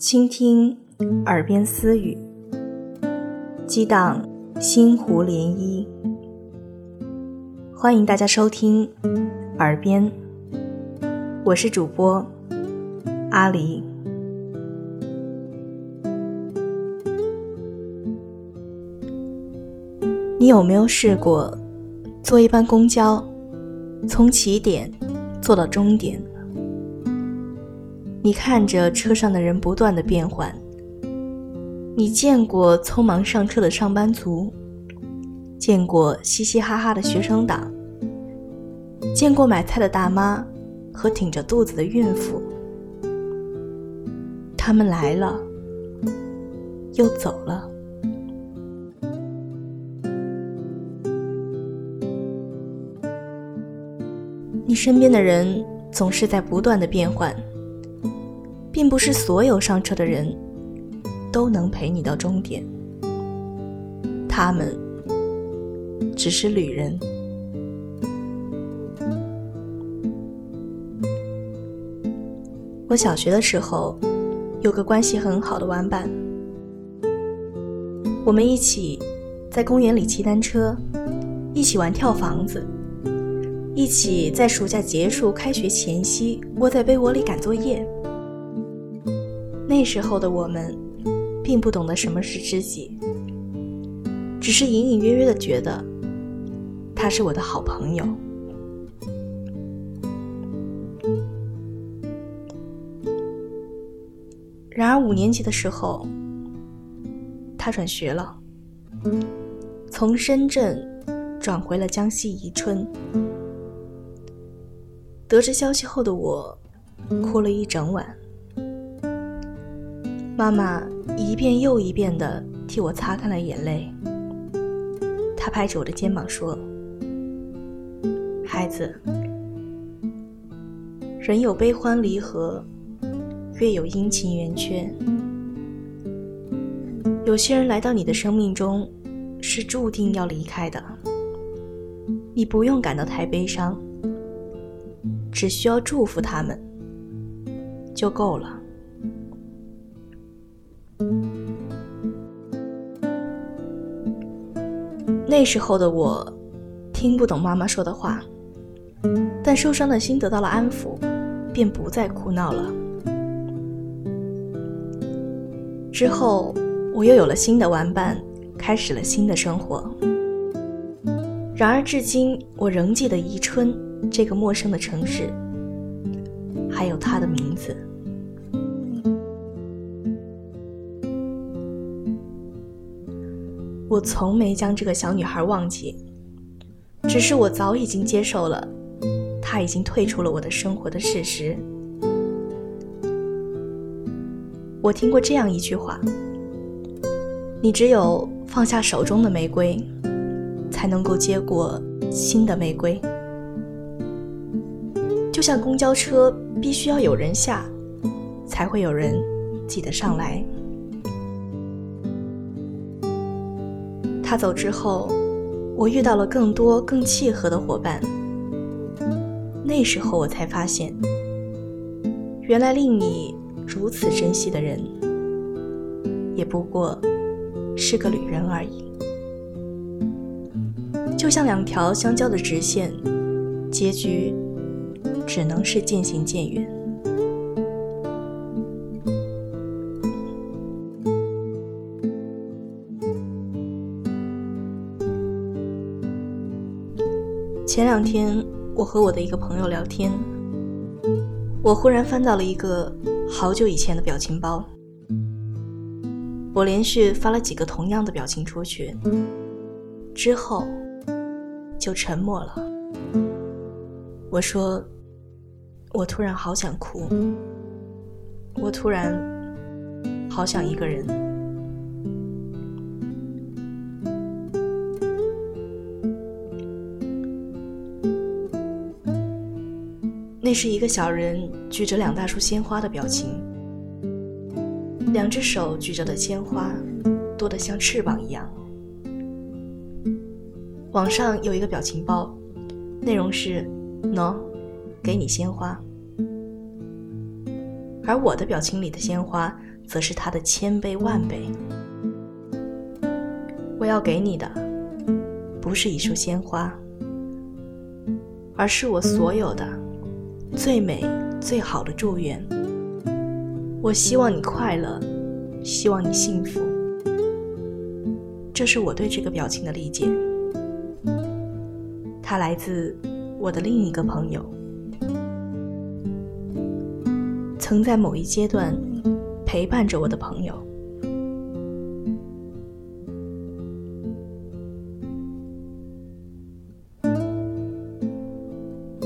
倾听耳边私语，激荡心湖涟漪。欢迎大家收听《耳边》，我是主播阿离。你有没有试过坐一班公交，从起点坐到终点？你看着车上的人不断的变换，你见过匆忙上车的上班族，见过嘻嘻哈哈的学生党，见过买菜的大妈和挺着肚子的孕妇，他们来了，又走了。你身边的人总是在不断的变换。并不是所有上车的人都能陪你到终点，他们只是旅人。我小学的时候有个关系很好的玩伴，我们一起在公园里骑单车，一起玩跳房子，一起在暑假结束、开学前夕窝在被窝里赶作业。那时候的我们，并不懂得什么是知己，只是隐隐约约的觉得他是我的好朋友。然而五年级的时候，他转学了，从深圳转回了江西宜春。得知消息后的我，哭了一整晚。妈妈一遍又一遍地替我擦干了眼泪。她拍着我的肩膀说：“孩子，人有悲欢离合，月有阴晴圆缺。有些人来到你的生命中，是注定要离开的。你不用感到太悲伤，只需要祝福他们就够了。”那时候的我，听不懂妈妈说的话，但受伤的心得到了安抚，便不再哭闹了。之后，我又有了新的玩伴，开始了新的生活。然而，至今我仍记得宜春这个陌生的城市，还有它的名字。从没将这个小女孩忘记，只是我早已经接受了，她已经退出了我的生活的事实。我听过这样一句话：你只有放下手中的玫瑰，才能够接过新的玫瑰。就像公交车必须要有人下，才会有人挤得上来。他走之后，我遇到了更多更契合的伙伴。那时候我才发现，原来令你如此珍惜的人，也不过是个旅人而已。就像两条相交的直线，结局只能是渐行渐远。前两天，我和我的一个朋友聊天，我忽然翻到了一个好久以前的表情包。我连续发了几个同样的表情出去，之后就沉默了。我说：“我突然好想哭，我突然好想一个人。”那是一个小人举着两大束鲜花的表情，两只手举着的鲜花多得像翅膀一样。网上有一个表情包，内容是“喏，给你鲜花”，而我的表情里的鲜花则是他的千倍万倍。我要给你的，不是一束鲜花，而是我所有的最美、最好的祝愿。我希望你快乐，希望你幸福。这是我对这个表情的理解。它来自我的另一个朋友，曾在某一阶段陪伴着我的朋友。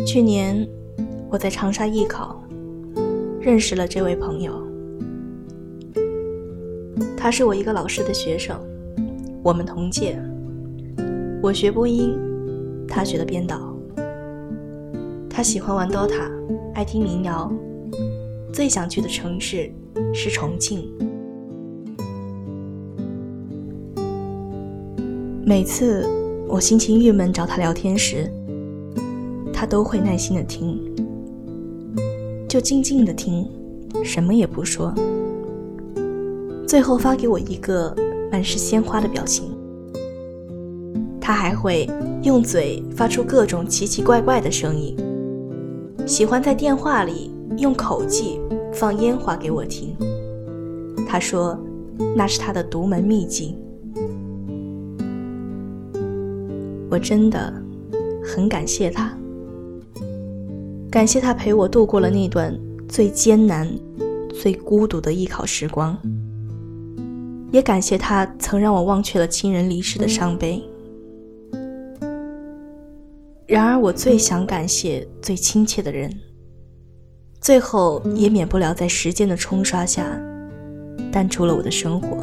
去年我在长沙艺考，认识了这位朋友。他是我一个老师的学生，我们同届。我学播音，他学的编导。他喜欢玩 DOTA，爱听民谣，最想去的城市是重庆。每次我心情郁闷找他聊天时，他都会耐心的听，就静静的听，什么也不说。最后发给我一个满是鲜花的表情。他还会用嘴发出各种奇奇怪怪的声音，喜欢在电话里用口技放烟花给我听。他说那是他的独门秘籍。我真的很感谢他，感谢他陪我度过了那段最艰难、最孤独的艺考时光。也感谢他曾让我忘却了亲人离世的伤悲。然而，我最想感谢最亲切的人，最后也免不了在时间的冲刷下，淡出了我的生活。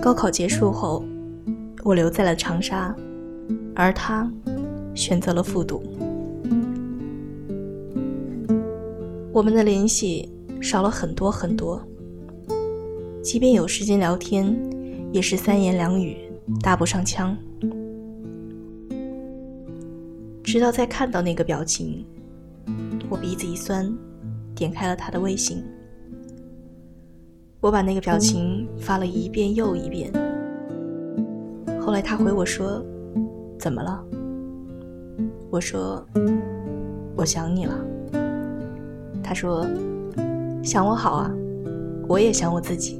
高考结束后，我留在了长沙，而他选择了复读。我们的联系少了很多很多，即便有时间聊天，也是三言两语搭不上腔。直到在看到那个表情，我鼻子一酸，点开了他的微信。我把那个表情发了一遍又一遍。后来他回我说：“怎么了？”我说：“我想你了。”他说：“想我好啊，我也想我自己。”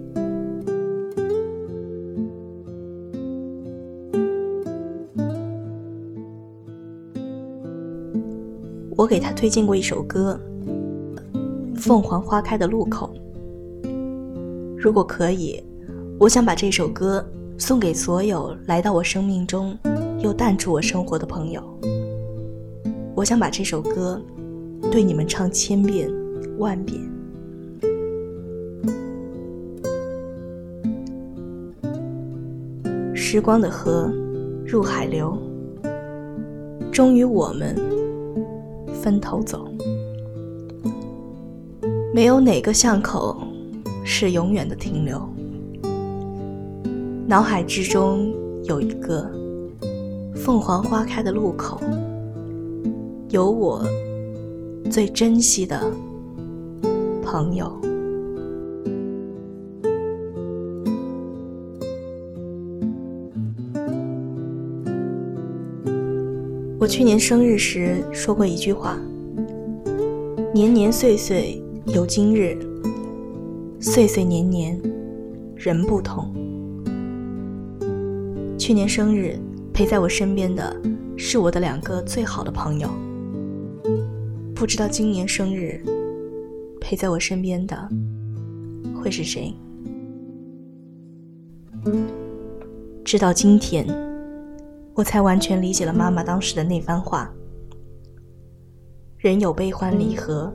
我给他推荐过一首歌，《凤凰花开的路口》。如果可以，我想把这首歌送给所有来到我生命中又淡出我生活的朋友。我想把这首歌。对你们唱千遍万遍。时光的河入海流，终于我们分头走。没有哪个巷口是永远的停留。脑海之中有一个凤凰花开的路口，有我。最珍惜的朋友。我去年生日时说过一句话：“年年岁岁有今日，岁岁年年人不同。”去年生日陪在我身边的是我的两个最好的朋友。不知道今年生日陪在我身边的会是谁？直到今天，我才完全理解了妈妈当时的那番话：人有悲欢离合，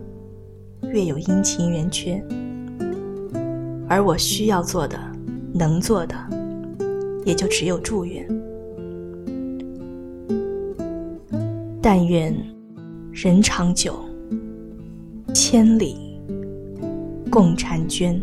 月有阴晴圆缺，而我需要做的、能做的，也就只有祝愿。但愿。人长久，千里共婵娟。